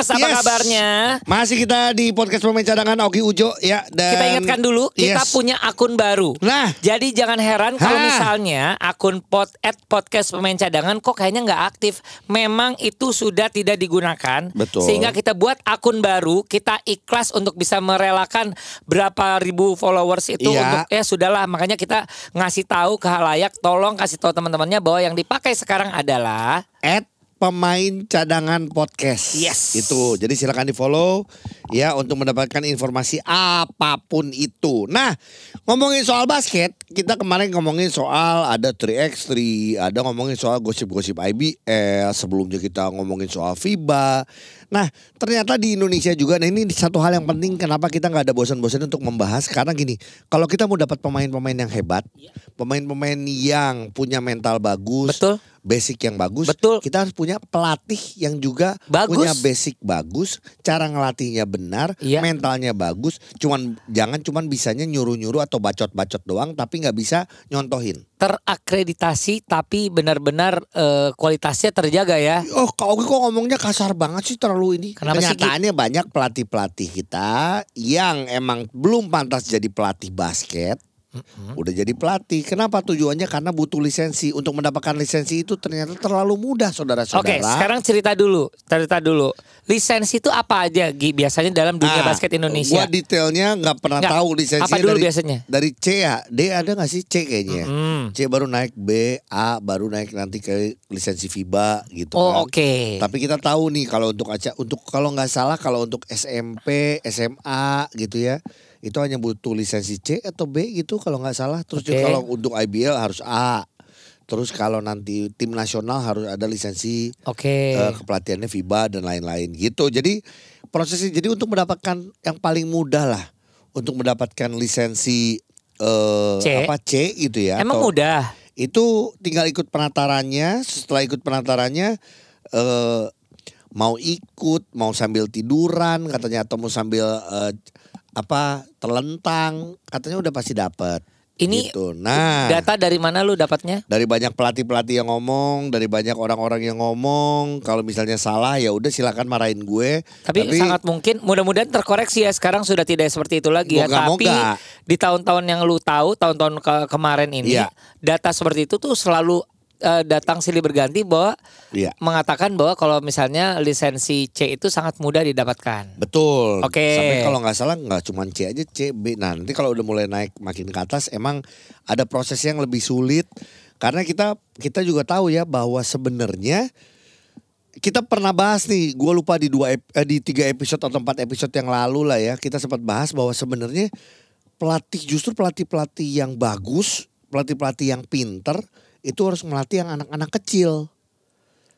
Cadanganers, apa Yes. kabarnya? Masih kita di podcast pemain cadangan Oki Ujo ya dan Kita ingatkan dulu, kita Yes. punya akun baru. Nah. jadi jangan heran kalau misalnya akun pod at podcast pemain cadangan kok kayaknya nggak aktif. Memang itu sudah tidak digunakan. Betul. Sehingga kita buat akun baru, kita ikhlas untuk bisa merelakan berapa ribu followers itu Iya. untuk ya sudahlah. Makanya kita ngasih tahu ke halayak, tolong kasih tahu teman-temannya bahwa yang dipakai sekarang adalah at pemain cadangan podcast. Yes. Itu. Jadi silakan di follow ya untuk mendapatkan informasi apa pun itu. Nah, ngomongin soal basket, kita kemarin ngomongin soal ada 3x3, ada ngomongin soal gosip-gosip IBL, sebelumnya kita ngomongin soal FIBA. Nah, ternyata di Indonesia juga, nah ini satu hal yang penting kenapa kita nggak ada bosan-bosan untuk membahas karena gini, kalau kita mau dapat pemain-pemain yang hebat, pemain-pemain yang punya mental bagus, Betul. basic yang bagus, Betul. kita harus punya pelatih yang juga Bagus. punya basic bagus, cara ngelatihnya benar, Iya. mentalnya bagus. Cuman jangan cuman bisanya nyuruh-nyuruh atau bacot-bacot doang, tapi nggak bisa nyontohin. terakreditasi tapi benar-benar eh, kualitasnya terjaga ya. Oh, Oki kok ngomongnya kasar banget sih terlalu ini. Kenapa sih? Kenyataannya banyak pelatih-pelatih kita yang emang belum pantas jadi pelatih basket. Udah jadi pelatih. Kenapa tujuannya? Karena butuh lisensi. Untuk mendapatkan lisensi itu ternyata terlalu mudah, saudara-saudara. Oke, sekarang cerita dulu, cerita dulu. Lisensi itu apa aja Gi, biasanya dalam dunia Ah, basket Indonesia? Gua detailnya nggak pernah Nggak. tahu lisensinya Apa dulu dari, biasanya? Dari C ya, D ada nggak sih C kayaknya? Mm. C baru naik B, A baru naik nanti ke lisensi FIBA gitu Oh, kan. oke. Tapi kita tahu nih kalau untuk aca untuk kalau nggak salah kalau untuk SMP, SMA gitu ya, itu hanya butuh lisensi C atau B gitu kalau nggak salah. Terus juga kalau untuk IBL harus A. Terus kalau nanti tim nasional harus ada lisensi Oke. eh, kepelatihannya FIBA dan lain-lain gitu. Jadi prosesnya jadi untuk mendapatkan yang paling mudah lah untuk mendapatkan lisensi eh, C. apa C gitu ya. Emang atau- mudah. Itu tinggal ikut penatarannya. Setelah ikut penatarannya eh, mau ikut, mau sambil tiduran katanya atau mau sambil eh, apa terlentang katanya udah pasti dapat. Ini gitu. Nah, Data dari mana lu dapatnya? dari banyak pelatih-pelatih yang ngomong, dari banyak orang-orang yang ngomong, kalau misalnya salah ya udah silakan marahin gue. Tapi, sangat mungkin mudah-mudahan terkoreksi ya sekarang sudah tidak seperti itu lagi ya. Tapi Moga-moga. di tahun-tahun yang lu tahu, tahun-tahun ke- kemarin ini Iya. data seperti itu tuh selalu eh, datang silih berganti bahwa Iya. mengatakan bahwa kalau misalnya lisensi C itu sangat mudah didapatkan. Betul. Oke. Sampai kalau nggak salah nggak cuma C aja C B. Nah nanti kalau udah mulai naik makin ke atas emang ada proses yang lebih sulit karena kita kita juga tahu ya bahwa sebenarnya kita pernah bahas nih, gue lupa di dua eh, di tiga episode atau empat episode yang lalu lah ya kita sempat bahas bahwa sebenarnya pelatih justru pelatih pelatih yang bagus, pelatih pelatih yang pinter itu harus melatih yang anak-anak kecil.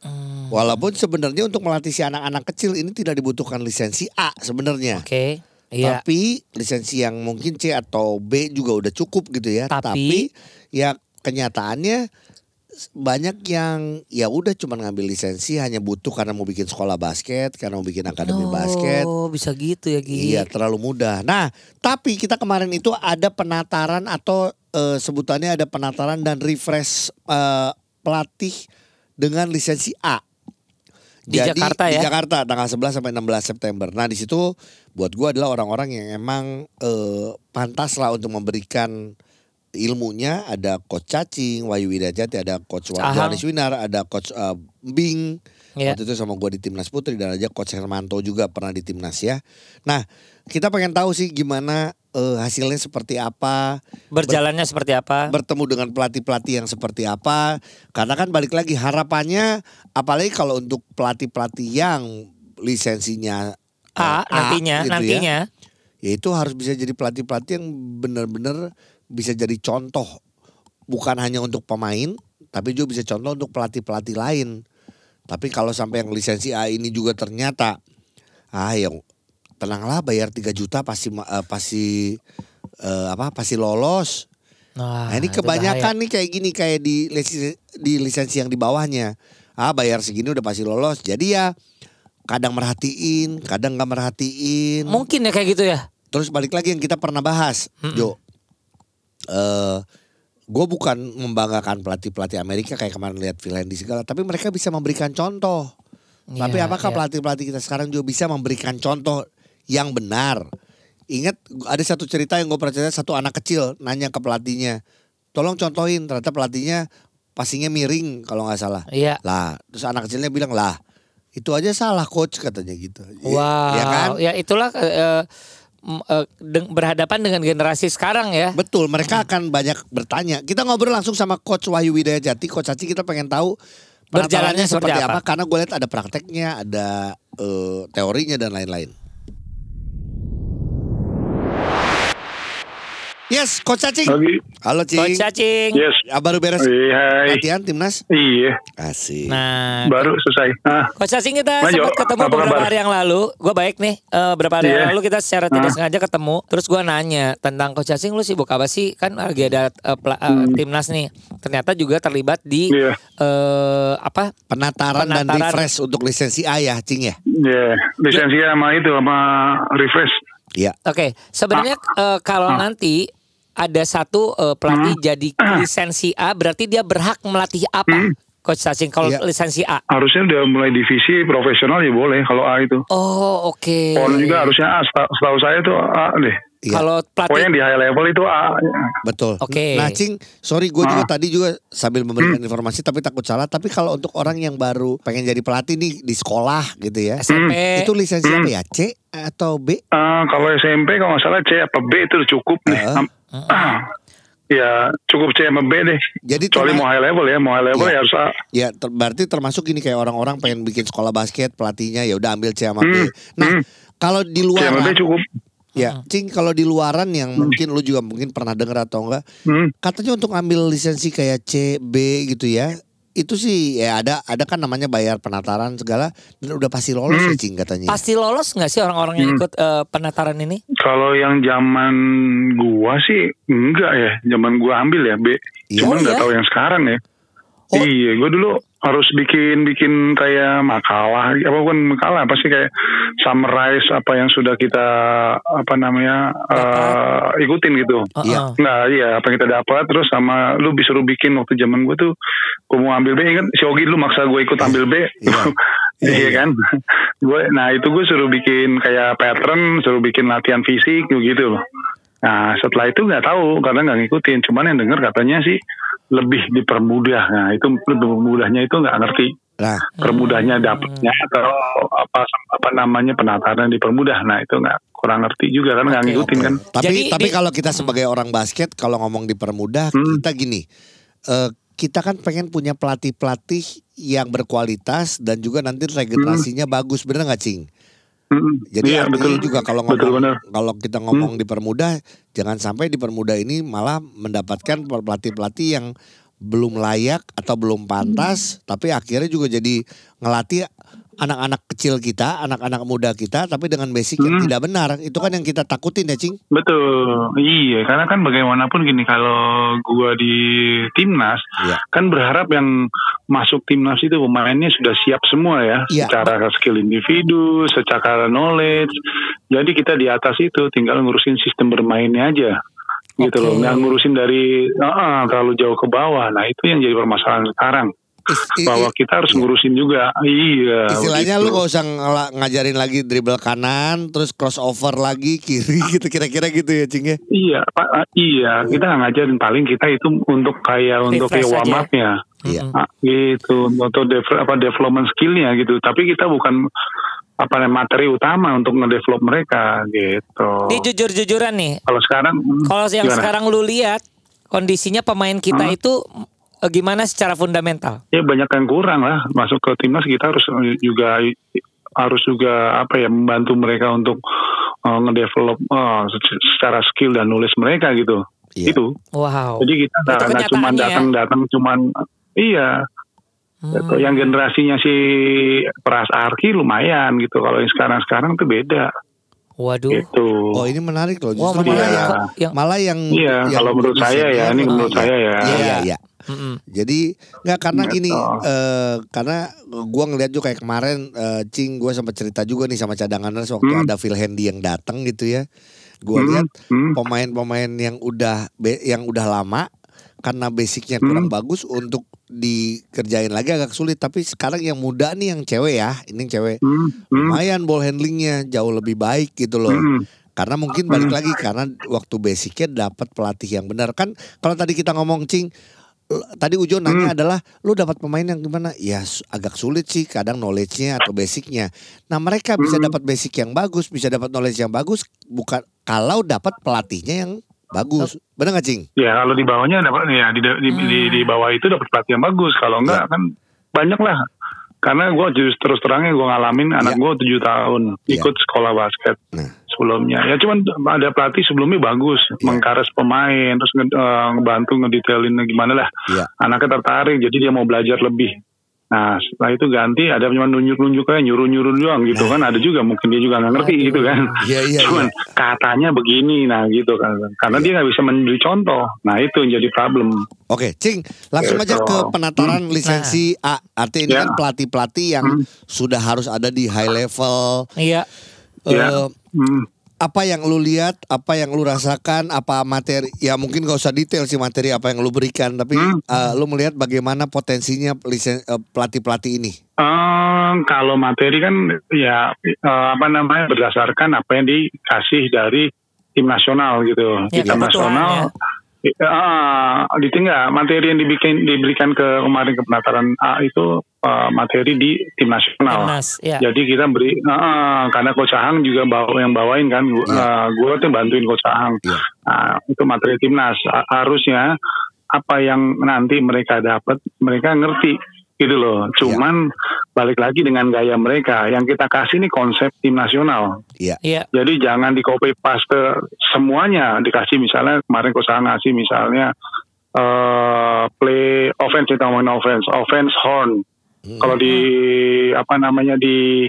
Hmm. Walaupun sebenarnya untuk melatih si anak-anak kecil ini tidak dibutuhkan lisensi A sebenarnya. Oke. Iya. Tapi lisensi yang mungkin C atau B juga udah cukup gitu ya. Tapi- ya kenyataannya banyak yang ya udah cuma ngambil lisensi hanya butuh karena mau bikin sekolah basket, karena mau bikin akademi basket. Oh, bisa gitu ya, Gi. Iya terlalu mudah. Nah tapi kita kemarin itu ada penataran atau eh, sebutannya ada penataran dan refresh eh, pelatih dengan lisensi A. Di Jakarta Di ya? Jakarta tanggal 11 sampai 16 September. Nah di situ buat gua adalah orang-orang yang emang eh, pantas lah untuk memberikan ilmunya. Ada coach Cacing, Wahyu Widajati, ada coach. Johannes Winar, ada coach eh, Bing. Iya. Waktu itu sama gua di timnas putri dan aja coach Hermanto juga pernah di timnas ya. Nah kita pengen tahu sih gimana eh, hasilnya seperti apa Berjalannya seperti apa? bertemu dengan pelatih-pelatih yang seperti apa karena kan balik lagi harapannya apalagi kalau untuk pelatih-pelatih yang lisensinya A, eh, nantinya, gitu ya, nantinya. ya itu harus bisa jadi pelatih-pelatih yang benar-benar bisa jadi contoh bukan hanya untuk pemain tapi juga bisa contoh untuk pelatih-pelatih lain tapi kalau sampai yang lisensi A ini juga ternyata ah yang tenanglah bayar 3 juta pasti eh, pasti eh, apa pasti lolos. Nah, Nah, ini kebanyakan nih kayak gini kayak di lisensi, di lisensi yang di bawahnya. Ah bayar segini udah pasti lolos. Jadi ya kadang merhatiin, kadang nggak merhatiin. Mungkin ya kayak gitu ya. Terus balik lagi yang kita pernah bahas, Jo. Eh, gue bukan membanggakan pelatih pelatih Amerika kayak kemarin lihat Finlandia segala, tapi mereka bisa memberikan contoh. tapi Iya, apakah iya. pelatih pelatih kita sekarang juga bisa memberikan contoh yang benar? Ingat ada satu cerita yang gue percaya satu anak kecil nanya ke pelatihnya, tolong contohin. Ternyata pelatihnya passingnya miring kalau nggak salah. Iya. Lah, terus anak kecilnya bilang lah itu aja salah coach katanya gitu. Wow. Ya kan? Ya itulah eh, deng- berhadapan dengan generasi sekarang ya. Betul, mereka akan banyak bertanya. Kita ngobrol langsung sama Coach Wahyu Widaya Jati. Coach Aci kita pengen tahu Berjalannya seperti apa? Karena gue lihat ada prakteknya, ada eh, teorinya dan lain-lain. Yes, Coach Cacing. Lagi. Halo Cing. Coach Cacing. Yes. Ah, baru beres hai. latihan timnas? Iya, Asik. Nah, baru selesai. Ah, Coach Cacing kita sempat ketemu apa beberapa kabar? hari yang lalu. Gue baik nih. Eh, beberapa hari yang Iya. lalu kita secara tidak Ah. sengaja ketemu. Terus gue nanya tentang Coach Cacing lu sibuk apa sih? Kan lagi ada eh, pela- eh, timnas nih. Ternyata juga terlibat di Hmm. Iya. eh, apa? Penataran, dan Penataran. refresh untuk lisensi A ya, Cing ya? iya. Lisensi sama itu sama refresh. Iya. Oke, sebenarnya eh, kalau nanti ada satu eh, pelatih jadi lisensi A, berarti dia berhak melatih apa? Coach Cacing kalau Iya. lisensi A. Harusnya udah mulai divisi profesional ya boleh kalau A itu. Oh, oke. Pon juga harusnya A. Seta- Setahu saya itu A deh. Iya. Kalau Pokoknya pelatih yang di high level itu A. Betul. Oke. Nah, Cing, sorry gue juga Ah. tadi juga sambil memberikan Hmm. informasi tapi takut salah. Tapi kalau untuk orang yang baru pengen jadi pelatih nih di sekolah gitu ya, SMP itu lisensi Hmm. apa ya? C atau B? Ah, kalau SMP kalau nggak salah C apa B itu udah cukup nih. Ah. Am- ya cukup C sama B deh. Jadi Kecuali mau high level ya, mau high level Iya. ya harus A. Ya, ter- berarti termasuk ini kayak orang-orang pengen bikin sekolah basket, pelatihnya ya udah ambil C sama B. Hmm. Nah, Hmm. kalau di C sama B luaran, cukup. Ya, Cing, kalau di luaran yang mungkin lu juga mungkin pernah dengar atau enggak, Hmm. katanya untuk ambil lisensi kayak C, B gitu ya. Itu sih ya ada ada kan namanya bayar penataran segala dan udah pasti lolos Hmm. ya Cing katanya. pasti lolos nggak sih orang-orang yang ikut eh, penataran ini? Kalau yang zaman gua sih enggak ya, zaman gua ambil ya B. Iya. Cuman Oh, nggak iya? tahu yang sekarang ya. Oh. Iya, gua dulu harus bikin bikin kayak makalah, apa bukan makalah, apa sih kayak summarize apa yang sudah kita apa namanya eh, ikutin gitu. Iya. Heeh. Nah iya apa yang kita dapat terus sama lu disuruh bikin waktu zaman gue tuh gue mau ambil B ingat si Ogi dulu maksa gue ikut ambil B Iya. Iya, iya iya. kan gue nah itu gue suruh bikin kayak pattern suruh bikin latihan fisik gitu loh nah setelah itu nggak tahu karena nggak ngikutin cuman yang denger katanya sih lebih dipermudah nah itu lebih mudahnya itu nggak ngerti Nah, permudahnya dapatnya atau apa apa namanya penataran dipermudah nah itu nggak kurang ngerti juga kan nggak ngikutin oke. kan Tapi Jadi tapi di- kalau kita sebagai orang basket kalau ngomong dipermudah Hmm. kita gini. eh, kita kan pengen punya pelatih-pelatih yang berkualitas dan juga nanti regenerasinya bagus bener nggak cing? Jadi Iya, artinya betul. juga kalau betul ngomong benar. kalau kita ngomong dipermudah jangan sampai dipermudah ini malah mendapatkan pelatih-pelatih yang belum layak atau belum pantas tapi akhirnya juga jadi ngelatih anak-anak kecil kita, anak-anak muda kita tapi dengan basic yang Hmm. tidak benar. Itu kan yang kita takutin ya, Cing. Betul, iya karena kan bagaimanapun gini kalau gua di timnas Iya. kan berharap yang masuk timnas itu pemainnya sudah siap semua ya, Iya. secara skill individu, secara knowledge. Jadi kita di atas itu tinggal ngurusin sistem bermainnya aja, gitu Oke. loh, nggak ngurusin dari ah, terlalu jauh ke bawah. Nah itu yang jadi permasalahan sekarang Is- bahwa i- kita harus iya. ngurusin juga, iya. Istilahnya begitu. lu gak usah ngajarin lagi dribble kanan, terus crossover lagi kiri gitu kira-kira gitu ya, Cing ya. Iya, Pak, ah, iya, kita nggak ngajarin paling kita itu untuk kayak untuk kayak warm aja. up-nya. Iya. Ah, gitu untuk dev- apa development skillnya gitu tapi kita bukan apa namanya, materi utama untuk ngedevelop mereka gitu Ini jujur-jujuran nih. kalau sekarang hmm, Kalau yang gimana? sekarang lu lihat kondisinya pemain kita Hmm. itu gimana secara fundamental? ya banyak yang kurang lah masuk ke timnas kita harus eh, juga harus juga apa ya membantu mereka untuk eh, ngedevelop eh, se- secara skill dan nulis mereka gitu Iya. itu Wow. jadi kita nggak cuma ya. datang-datang cuman iya Hmm. Yang generasinya si Pras Arki lumayan gitu. Kalau yang sekarang-sekarang tuh beda. Waduh. Gitu. Oh ini menarik loh. Justru menarik malah kok. Yang malah yang Iya, yang kalau menurut saya ya, ini menurut iya. saya ya. Iya iya iya. Mm-mm. Jadi nggak karena Gitu. gini, eh, karena gua ngeliat juga kayak kemarin eh, Cing, gua sempat cerita juga nih sama cadanganers waktu Hmm. ada Phil Handy yang datang gitu ya. Gua Hmm, lihat hmm. pemain-pemain yang udah be- yang udah lama karena basicnya kurang Hmm. bagus untuk dikerjain lagi agak sulit. Tapi sekarang yang muda nih yang cewek ya, ini yang cewek Hmm, hmm, lumayan ball handlingnya jauh lebih baik gitu loh. hmm. Karena mungkin balik lagi karena waktu basicnya dapat pelatih yang benar kan. Kalau tadi kita ngomong cing, tadi Ujo nanya adalah lu dapat pemain yang gimana? Ya agak sulit sih kadang knowledge-nya atau basicnya. Nah mereka bisa Hmm. dapat basic yang bagus, bisa dapat knowledge yang bagus, bukan kalau dapat pelatihnya yang bagus. Benar nggak cing? Ya kalau di bawahnya dapat ya di, di, di, di bawah itu dapat pelatih yang bagus. Kalau enggak Iya. kan banyak lah. Karena gue terus terus terangnya gue ngalamin anak Iya. gue tujuh tahun Iya. ikut sekolah basket Nah. sebelumnya. Ya cuman ada pelatih sebelumnya bagus, Iya. mengkares pemain, terus nge- eh, ngebantu ngedetailin gimana lah. Iya. Anaknya tertarik, jadi dia mau belajar lebih. Nah setelah itu ganti ada cuma nunjuk-nunjuk kayak nyuruh-nyuruh doang gitu kan. Ada juga mungkin dia juga nggak ngerti Aduh. gitu kan. Iya iya. Cuman iya. katanya begini, nah gitu kan. Karena Iya. dia nggak bisa memberi contoh. Nah itu yang jadi problem. Oke, Cing, langsung aja Gitu. ke penataran lisensi A. Artinya ini Ya. kan pelatih-pelatih yang Hmm. sudah harus ada di high level. Iya. Ya. Eh, Hmm. Apa yang lu lihat, apa yang lu rasakan, apa materi, ya mungkin gak usah detail sih materi apa yang lu berikan, tapi Hmm. eh, lu melihat bagaimana potensinya eh, pelatih-pelatih ini. Eh, kalau materi kan ya eh, apa namanya berdasarkan apa yang dikasih dari tim nasional gitu. Ya, tim nasional Ah, ditinggal materi yang dibikin diberikan ke kemarin ke penataran A itu eh, materi di tim nasional. Timnas, ya. Jadi kita beri ah, karena Coach Ahang juga bawa yang bawain kan, gua, Iya. eh, gua tuh bantuin Coach Ahang. Iya. Nah, itu materi timnas. Ha- Harusnya apa yang nanti mereka dapat mereka ngerti gitu loh. Cuman balik lagi dengan gaya mereka yang kita kasih ini konsep tim nasional. Iya. Iya. Jadi jangan di copy paste semuanya dikasih misalnya kemarin Ahang ngasih misalnya eh play offense kita ngomongin offense, offense horn. Hmm. Kalau di apa namanya di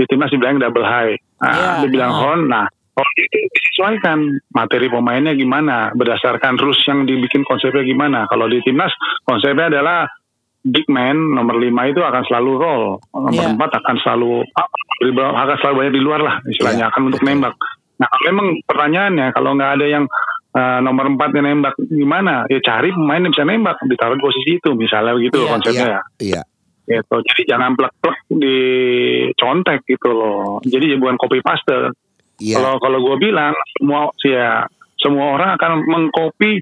di timnas dibilang double high. Nah, Iya, dibilang ah. horn. Nah, horn itu disesuaikan materi pemainnya gimana, berdasarkan rules yang dibikin konsepnya gimana. Kalau di timnas konsepnya adalah big man nomor 5 itu akan selalu roll, nomor Iya. 4 akan selalu ah, akan selalu banyak di luar lah istilahnya Iya, akan untuk betul. nembak. Nah, memang pertanyaannya kalau nggak ada yang eh, nomor 4 yang nembak gimana? Ya cari pemain yang bisa nembak, ditaruh di posisi itu misalnya begitu Iya, konsepnya ya Iya. gitu. Jadi jangan plek-plek di contek gitu loh. Jadi bukan copy paste. Iya. Kalau kalau gue bilang semua ya semua orang akan mengcopy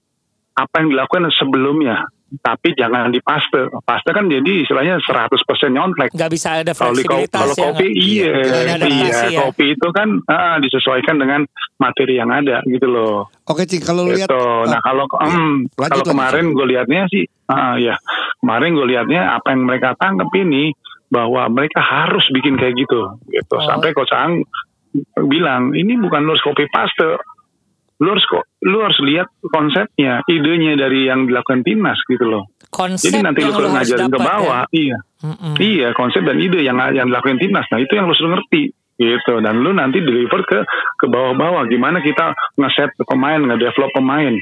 apa yang dilakukan sebelumnya. Tapi jangan di paste. Paste kan jadi istilahnya 100% nyontek. Nggak bisa ada Kalau fleksibilitas kalau ya. kopi iya, iya, adaptasi ya. kopi itu kan ah, disesuaikan dengan materi yang ada gitu loh. Oke, Cing, kalau lu lihat Gitu. eh, Nah kalau iya. em, Lanjut, kalau lanjut. kemarin gue liatnya sih, ah ya kemarin gue liatnya apa yang mereka tangkap ini bahwa mereka harus bikin kayak gitu, gitu. Oh. Sampai Coach Ang bilang ini bukan harus copy paste, lu harus kok, lu harus lihat konsepnya, idenya dari yang dilakukan timnas gitu loh. Konsep Jadi nanti lu kalau ngajarin ke ya. bawah, iya. Mm-mm. Iya, konsep dan ide yang yang dilakukan timnas. Nah, itu yang lu harus ngerti gitu. Dan lu nanti deliver ke ke bawah-bawah. Gimana kita ngeset pemain, ngedevelop pemain,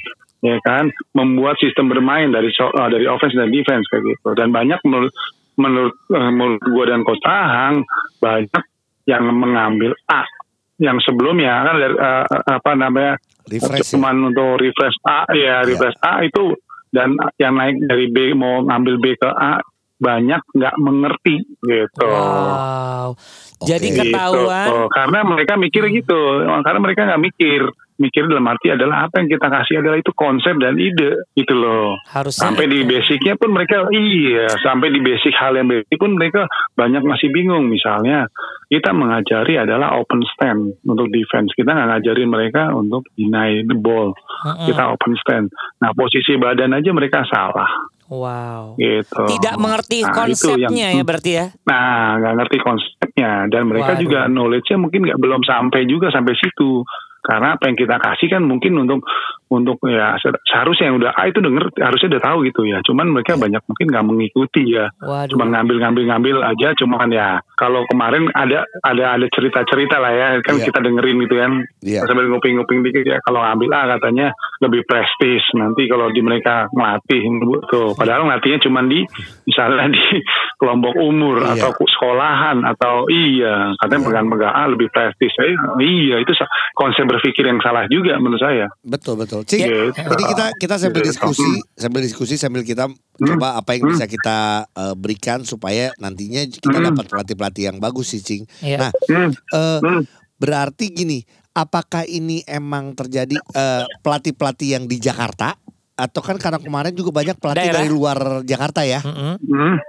ya kan? Membuat sistem bermain dari so- eh, dari offense dan defense kayak gitu. Dan banyak menurut menurut eh, menurut gua dan Coach Ahang banyak yang mengambil A yang sebelumnya kan dari eh, apa namanya refresh. ya? cuman untuk refresh A ya refresh A itu dan yang naik dari B mau ngambil B ke A banyak nggak mengerti gitu. Wow. Jadi Oke. ketahuan Gitu. Karena mereka mikir gitu, karena mereka nggak mikir, mikir dalam arti adalah apa yang kita kasih adalah itu konsep dan ide gitu loh. harus Sampai di basicnya pun mereka iya, sampai di basic hal yang basic pun mereka banyak masih bingung. Misalnya kita mengajari adalah open stand untuk defense, kita nggak ngajarin mereka untuk deny the ball, Mm-mm. kita open stand. Nah posisi badan aja mereka salah Wow. gitu. Tidak mengerti Nah, itu yang- konsepnya ya berarti ya. Nah, nggak ngerti konsepnya dan mereka Waduh. juga knowledge-nya mungkin nggak belum sampai juga sampai situ. Karena apa yang kita kasih kan mungkin untuk untuk ya se- seharusnya yang udah A itu denger harusnya udah tahu gitu ya. Cuman mereka banyak mungkin nggak mengikuti ya. Waduh. Cuma ngambil-ngambil-ngambil aja. Cuman ya kalau kemarin ada ada ada cerita-cerita lah ya kan Iya. kita dengerin gitu kan. Iya. Sambil nguping-nguping dikit ya kalau ngambil A katanya lebih prestis nanti kalau di mereka ngelatih tuh. Padahal ngelatihnya cuma di misalnya di kelompok umur Iya. atau sekolahan atau iya katanya pegang-pegang A lebih prestis. Eh, iya itu konsep berpikir yang salah juga menurut saya. Betul betul. Cing, Gitu. ini kita kita sambil Gitu. diskusi, sambil diskusi sambil kita coba apa yang Hmm. bisa kita eh, berikan supaya nantinya kita Hmm. dapat pelatih-pelatih yang bagus sih, Cing. Iya. Nah, Hmm. eh, Hmm. berarti gini, apakah ini emang terjadi eh, pelatih-pelatih yang di Jakarta atau kan karena kemarin juga banyak pelatih Daerah. dari luar Jakarta ya? Hmm.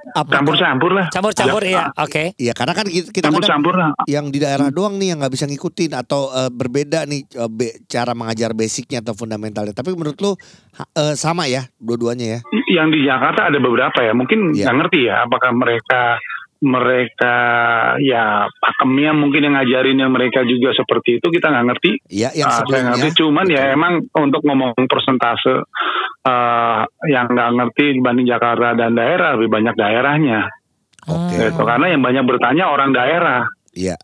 Apakah- Campur-campur lah. Campur-campur Ya. ya. Oke. Iya, karena kan kita, kita kadang Campur-campur lah. yang di daerah doang nih yang nggak bisa ngikutin atau eh, berbeda nih eh, be- cara mengajar basicnya atau fundamentalnya. Tapi menurut lu ha- eh, sama ya dua-duanya ya? yang di Jakarta ada beberapa ya mungkin Iya. nggak ngerti ya apakah mereka mereka ya pakemnya mungkin yang ngajarin yang mereka juga seperti itu kita nggak ngerti Iya, yang Ah, saya ngerti cuman ya Betul. emang untuk ngomong persentase eh, yang nggak ngerti dibanding Jakarta dan daerah lebih banyak daerahnya Oke. gitu karena yang banyak bertanya orang daerah Iya.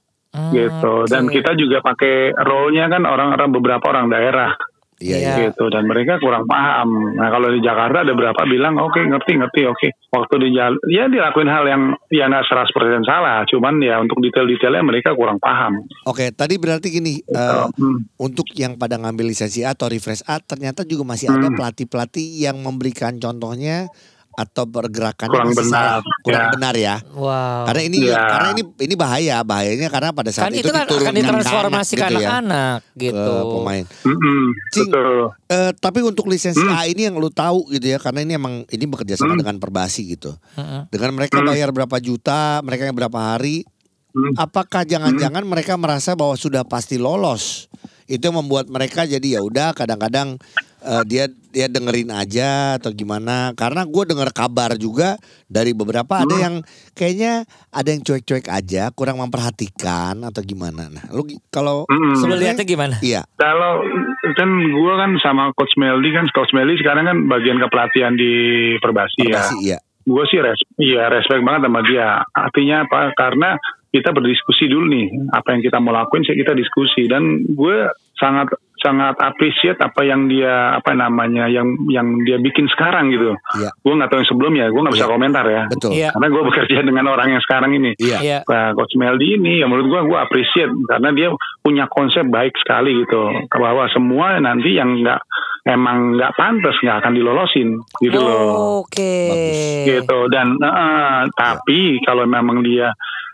Gitu dan oke. kita juga pakai role-nya kan orang-orang beberapa orang daerah Iya, Iya. gitu dan mereka kurang paham. Nah kalau di Jakarta ada berapa bilang oke ngerti ngerti oke waktu di jalan ya dilakuin hal yang ya nggak 100% salah cuman ya untuk detail-detailnya mereka kurang paham. Oke, tadi berarti gini, eh, Hmm. untuk yang pada ngambil lisensi A atau refresh A ternyata juga masih ada Hmm. pelatih-pelatih yang memberikan contohnya atau pergerakannya Kurang masih benar, salah, kurang ya. benar ya. Wow. Karena ini Ya. karena ini ini bahaya, bahayanya karena pada saat kan itu, itu kan akan ditransformasi ke anak gitu ya, anak-anak gitu. ke pemain. Mm-mm, Cing. betul. Eh, tapi untuk lisensi Hmm. A ini yang lu tahu gitu ya, karena ini emang ini bekerja sama Hmm. dengan Perbasi gitu. Mm-mm. Dengan mereka Hmm. bayar berapa juta, mereka yang berapa hari, Hmm. apakah jangan-jangan mereka merasa bahwa sudah pasti lolos? Itu yang membuat mereka jadi ya udah kadang-kadang eh, dia dia dengerin aja atau gimana? Karena gue dengar kabar juga dari beberapa ada Hmm. yang kayaknya ada yang cuek-cuek aja, kurang memperhatikan atau gimana. Nah, lu kalau sebenarnya lihatnya gimana? iya, Kalau kan gue kan sama Coach Meldi kan Coach Meldi sekarang kan bagian kepelatihan di Perbasi, ya. Perbasi iya. Gue sih res, iya respect banget sama dia. Artinya apa? Karena kita berdiskusi dulu nih apa yang kita mau lakuin sih kita diskusi dan gue sangat sangat appreciate apa yang dia apa namanya yang yang dia bikin sekarang gitu. Iya. Gue nggak tahu yang sebelumnya, gue nggak bisa Iya. komentar ya. Betul. Iya. Karena gue bekerja dengan orang yang sekarang ini. Iya. Iya. Nah, Coach Meldi ini ya menurut gua gua appreciate karena dia punya konsep baik sekali gitu bahwa semua nanti yang nggak emang nggak pantas nggak akan dilolosin gitu Oh, loh Oke. Bagus. gitu dan eh, tapi kalau memang dia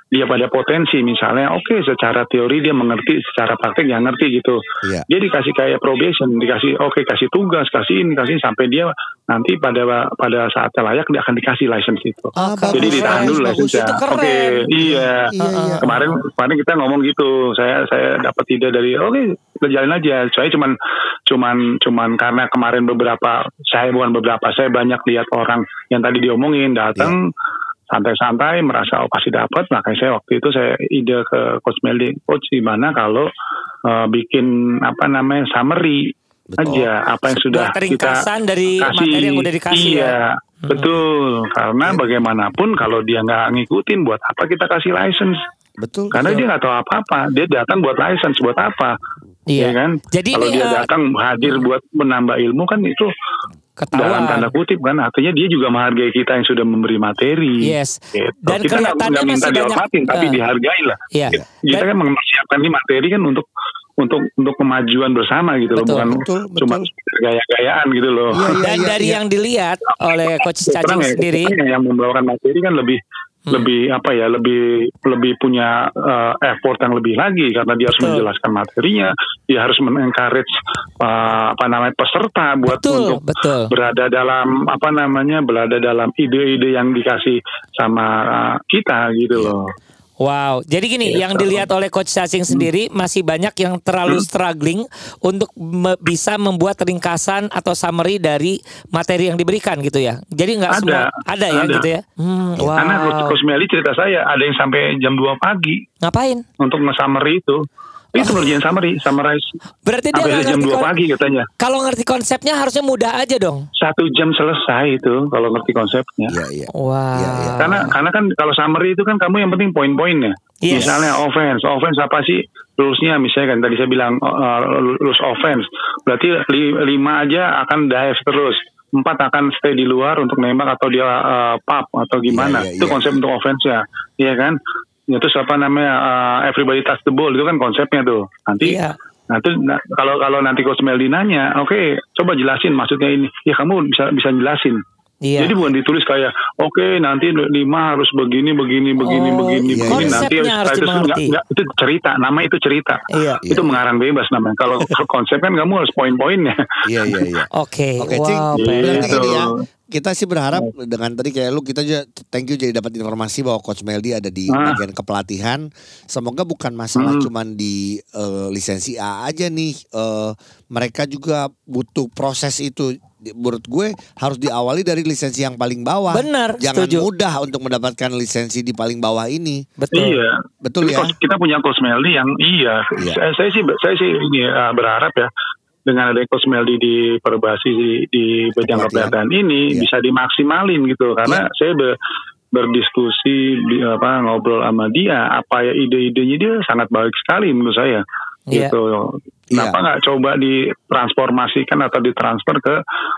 dia pada potensi misalnya oke secara teori dia mengerti secara praktek dia ngerti gitu. Iya. dia dikasih kayak probation dikasih oke kasih tugas kasih ini kasih sampai dia nanti pada pada saatnya layak dia akan dikasih license itu. Ah, bagus, jadi ditahan dulu license keren. oke iya. Iya, iya. kemarin kemarin kita ngomong gitu. Saya saya dapat ide dari oke kita jalan aja. Saya cuman cuman cuman karena kemarin beberapa saya bukan beberapa saya banyak lihat orang yang tadi diomongin datang santai-santai merasa oh pasti dapat makanya saya waktu itu saya ide ke coach Meldi coach gimana kalau eh, bikin apa namanya summary Betul. aja apa yang sudah Buat kita ringkasan dari materi yang udah dikasih iya, ya. betul. Karena bagaimanapun kalau dia nggak ngikutin, buat apa kita kasih license? Betul. Karena betul. dia nggak tahu apa-apa. Dia datang buat license, buat apa? Iya. Ya kan? Jadi kalau ini, dia eh, datang hadir buat menambah ilmu kan itu dalam tanda Ketahuan. kutip kan artinya dia juga menghargai kita yang sudah memberi materi. Yes. Gitu. Dan kita nggak kelihatannya minta masih banyak- dihormatin, tapi eh. dihargai lah. Iya. Kita Dan- kan mempersiapkan ini materi kan untuk untuk untuk kemajuan bersama gitu loh, Betul, bukan betul, cuma betul. gaya-gayaan gitu loh. Iya, iya, Dan iya, dari yang dilihat oleh coach Cacing ya, sendiri, kita yang membawakan materi kan lebih Hmm. lebih apa ya lebih lebih punya eh, effort yang lebih lagi karena dia harus Betul. menjelaskan materinya dia harus mengencourage eh, apa namanya peserta buat betul, untuk betul. berada dalam apa namanya berada dalam ide-ide yang dikasih sama eh, kita gitu loh Wow, jadi gini, Iya, yang so- dilihat oleh coach Cacing sendiri masih banyak yang terlalu struggling untuk me- bisa membuat ringkasan atau summary dari materi yang diberikan gitu ya. Jadi nggak Ada, semua ada ya ada. gitu ya. Hmm, wow. karena Coach Meli cerita saya ada yang sampai jam 2 pagi Ngapain? untuk nge-summary itu Itu ngerjain summary, summarize. Berarti dia Sampai nggak jam ngerti 2 kon- pagi katanya. Kalau ngerti konsepnya harusnya mudah aja dong. Satu jam selesai itu kalau ngerti konsepnya. Iya, iya. Wah. Iya, iya. Karena karena kan kalau summary itu kan kamu yang penting poin-poinnya. Yes. Misalnya offense, offense apa sih rulesnya? Misalnya kan tadi saya bilang uh, rules offense, berarti li- lima aja akan dive terus, empat akan stay di luar untuk nembak atau dia uh, pop atau gimana. Iya, iya, itu iya. konsep untuk offense ya, iya kan? Ya, terus apa namanya uh, everybody touch the ball itu kan konsepnya tuh. Nanti Iya. Nah, terus nah, kalau kalau nanti Coach Meldi nanya, oke, coba jelasin maksudnya ini. Ya kamu bisa bisa jelasin. Iya. Jadi bukan ditulis kayak, oke nanti lima harus begini, begini, begini, Oh, begini, iya, begini. iya. Nanti harus itu, enggak, enggak, itu cerita, nama itu cerita. Iya. Itu mengarang bebas namanya. Kalau konsep kan kamu harus poin-poinnya. Iya, iya, iya. Oke. Oke, wow, Cing. Berarti Gitu. ya. Kita sih berharap dengan tadi kayak lu kita juga thank you jadi dapat informasi bahwa Coach Meldi ada di Ah. bagian kepelatihan. Semoga bukan masalah Hmm. cuman di eh, lisensi A aja nih. Eh, mereka juga butuh proses itu. Di- Menurut gue harus diawali dari lisensi yang paling bawah. Benar, Jangan setuju. mudah untuk mendapatkan lisensi di paling bawah ini. Betul. Iya. Betul Tapi ya? kita punya Coach Meldi yang iya. Iya. Saya, saya sih saya sih ini uh, berharap ya dengan ada Coach Meldi di perbasi di, di bidang Kepelatihan. kepelatihan ini Iya. bisa dimaksimalin gitu karena saya be- berdiskusi di- apa ngobrol sama dia apa ya ide-idenya dia sangat baik sekali menurut saya Iya. gitu kenapa Iya. nggak coba ditransformasikan atau ditransfer ke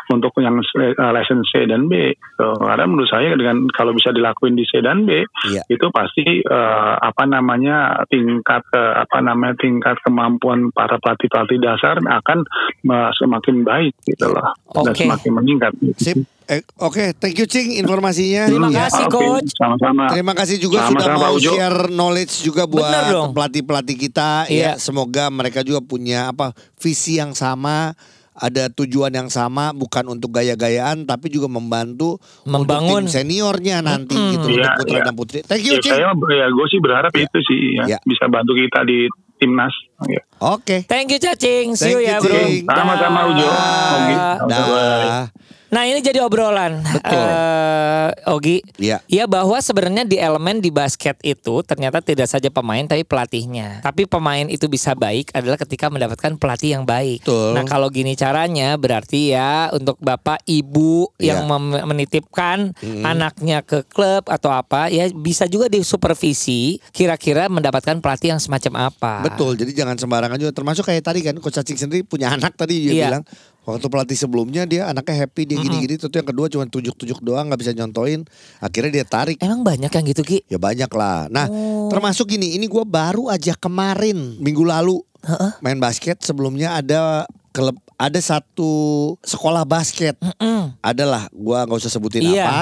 untuk yang uh, license C dan B gitu. karena menurut saya dengan kalau bisa dilakuin di C dan B Iya. itu pasti eh, apa namanya tingkat eh, apa namanya tingkat kemampuan para pelatih pelatih dasar akan eh, semakin baik gitu loh dan Oke. semakin meningkat. Sip. Eh, Oke, thank you Cing informasinya. Terima Ya. kasih, Coach. Sama-sama. Terima kasih juga Sama-sama, sudah Pak mau Ujo. share knowledge juga buat pelatih-pelatih kita Iya. ya. Semoga mereka juga punya apa visi yang sama, ada tujuan yang sama bukan untuk gaya-gayaan tapi juga membantu Membangun. untuk tim seniornya nanti Mm-mm. gitu Iya, untuk putra iya. dan putri. Thank you, Ya, Cing. saya ya gue sih berharap Iya. itu sih ya, Iya. bisa bantu kita di timnas. Ya. Oke. Thank you Cacing. See Thank you you, ya, Bro. Sama-sama, Ujo. Ogi. Dah. Dah. Nah ini jadi obrolan Betul. Eh, Ogi Iya. Ya bahwa sebenarnya di elemen di basket itu Ternyata tidak saja pemain tapi pelatihnya Tapi pemain itu bisa baik adalah ketika mendapatkan pelatih yang baik Betul. Nah kalau gini caranya berarti ya Untuk bapak ibu yang Iya. mem- menitipkan Mm. anaknya ke klub atau apa Ya bisa juga disupervisi Kira-kira mendapatkan pelatih yang semacam apa Betul. Jadi jangan sembarangan juga termasuk kayak tadi kan Coach Cacing sendiri punya anak tadi dia Iya. bilang waktu pelatih sebelumnya dia anaknya happy dia gini-gini terus yang kedua cuma tujuk-tujuk doang nggak bisa nyontoin akhirnya dia tarik Emang banyak yang gitu Ki? Ya banyak lah. Nah, Oh. termasuk gini, ini gua baru aja kemarin minggu lalu Heeh. main basket. Sebelumnya ada klub, ada satu sekolah basket. Mm-mm. Adalah, gua nggak usah sebutin Iya. apa.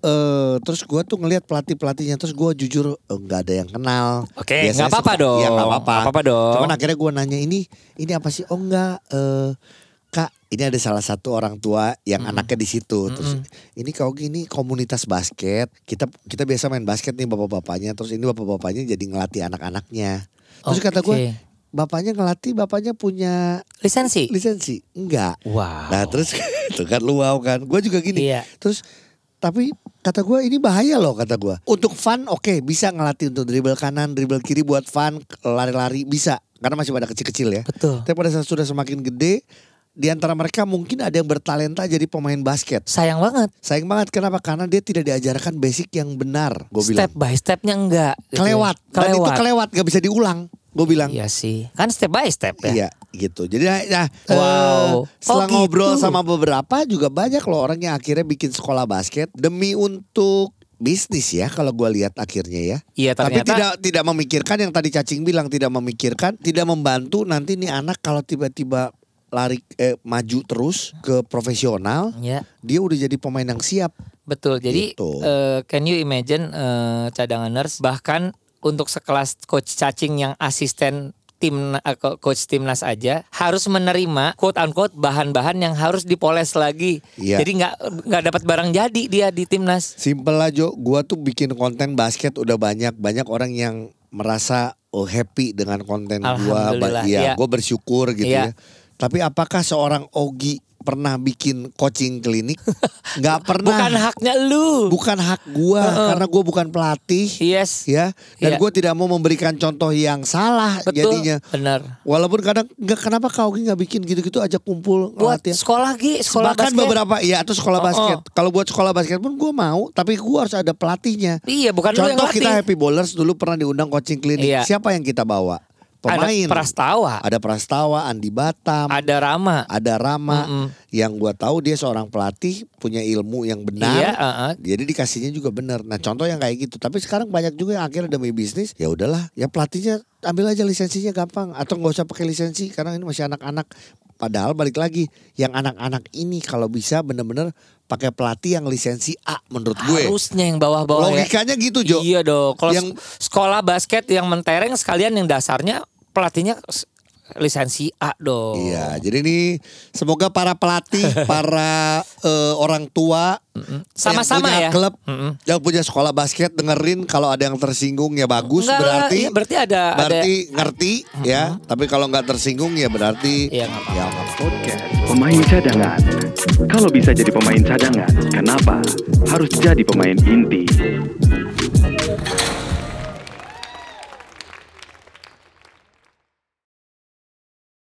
Eh, terus gua tuh ngelihat pelatih pelatihnya, terus gua jujur eh, nggak ada yang kenal. Oke, Biasanya nggak apa-apa suka- dong. Iya nggak apa-apa. Nggak apa-apa dong. Cuman akhirnya gua nanya ini, ini apa sih? Oh enggak. Eh, Kak, ini ada salah satu orang tua yang anaknya di situ. Terus ini kau gini komunitas basket. Kita kita biasa main basket nih bapak-bapaknya. Terus ini bapak-bapaknya jadi ngelatih anak-anaknya. Terus kata Oke. gue, bapaknya ngelatih, bapaknya punya Lisensi? lisensi? Enggak. Wow. Nah terus itu kan lu wow kan. Gue juga gini. Iya. Terus tapi kata gue ini bahaya loh kata gue. Untuk fun oke bisa ngelatih untuk dribble kanan, dribble kiri buat fun, lari-lari bisa. Karena masih pada kecil-kecil ya. Betul. Tapi pada saat sudah semakin gede, di antara mereka mungkin ada yang bertalenta jadi pemain basket. Sayang banget. Sayang banget kenapa? Karena dia tidak diajarkan basic yang benar. Gue bilang Step by stepnya enggak. gitu ya. kelewat. Dan itu Kelewat. kelewat, gak bisa diulang. Gue bilang. Iya sih. Kan step by step ya. Iya gitu. Jadi nah, nah, Wow. eh, setelah Oh, ngobrol gitu. sama beberapa juga banyak loh orang yang akhirnya bikin sekolah basket demi untuk bisnis ya kalau gue lihat akhirnya ya. Iya Tapi ternyata. tidak tidak memikirkan yang tadi cacing bilang tidak memikirkan, tidak membantu nanti nih anak kalau tiba-tiba lari eh, maju terus ke profesional, Ya, dia udah jadi pemain yang siap. betul. Jadi Gitu. eh, can you imagine eh, cadanganers bahkan untuk sekelas coach cacing yang asisten tim co- coach timnas aja harus menerima quote unquote bahan-bahan yang harus dipoles lagi. Iya. Jadi nggak nggak dapat barang jadi dia di timnas. Simpel aja, gua tuh bikin konten basket udah banyak, banyak orang yang merasa oh, happy dengan konten gua. Iya, iya. gua bersyukur gitu Iya. ya. Tapi apakah seorang Ogi pernah bikin coaching klinik, nggak pernah. Bukan haknya lu. Bukan hak gua karena gua bukan pelatih. Yes. Ya, dan Iya. gue tidak mau memberikan contoh yang salah Betul. jadinya. Benar. Walaupun kadang nggak kenapa kau nggak bikin gitu-gitu aja kumpul Buat ngelatih. sekolah Gi, sekolah Bahkan basket. beberapa ya atau sekolah Oh, basket. oh. Kalau buat sekolah basket pun gue mau, tapi gue harus ada pelatihnya. Iya, bukan lu yang Contoh latih. kita Happy Bowlers dulu pernah diundang coaching klinik. Iya. Siapa yang kita bawa? Pemain. Ada Prastawa, Ada Prastawa, Andi Batam, ada Rama. ada Rama. Mm-mm. Yang gue tahu dia seorang pelatih punya ilmu yang benar. Iya, uh-uh. Jadi dikasihnya juga benar. Nah contoh yang kayak gitu. Tapi sekarang banyak juga yang akhirnya demi bisnis. Ya udahlah. Ya pelatihnya ambil aja lisensinya gampang. Atau nggak usah pakai lisensi karena ini masih anak-anak. Padahal balik lagi. Yang anak-anak ini kalau bisa bener-bener pakai pelatih yang lisensi A menurut gue. Harusnya yang bawah-bawah ya. Logikanya gitu Jo. Iya dong. Kalau Yang- sekolah basket yang mentereng sekalian yang dasarnya pelatihnya lisensi A dong. Iya, jadi ini semoga para pelatih, para eh, orang tua Sama-sama yang punya ya. klub, Mm-mm. yang punya sekolah basket dengerin kalau ada yang tersinggung ya bagus Enggak berarti iya, berarti ada- berarti ngerti ya. Tapi kalau nggak tersinggung ya berarti Iya, ya nggak apa-apa. Podcast Pemain Cadangan. Kalau bisa jadi pemain cadangan, kenapa harus jadi pemain inti?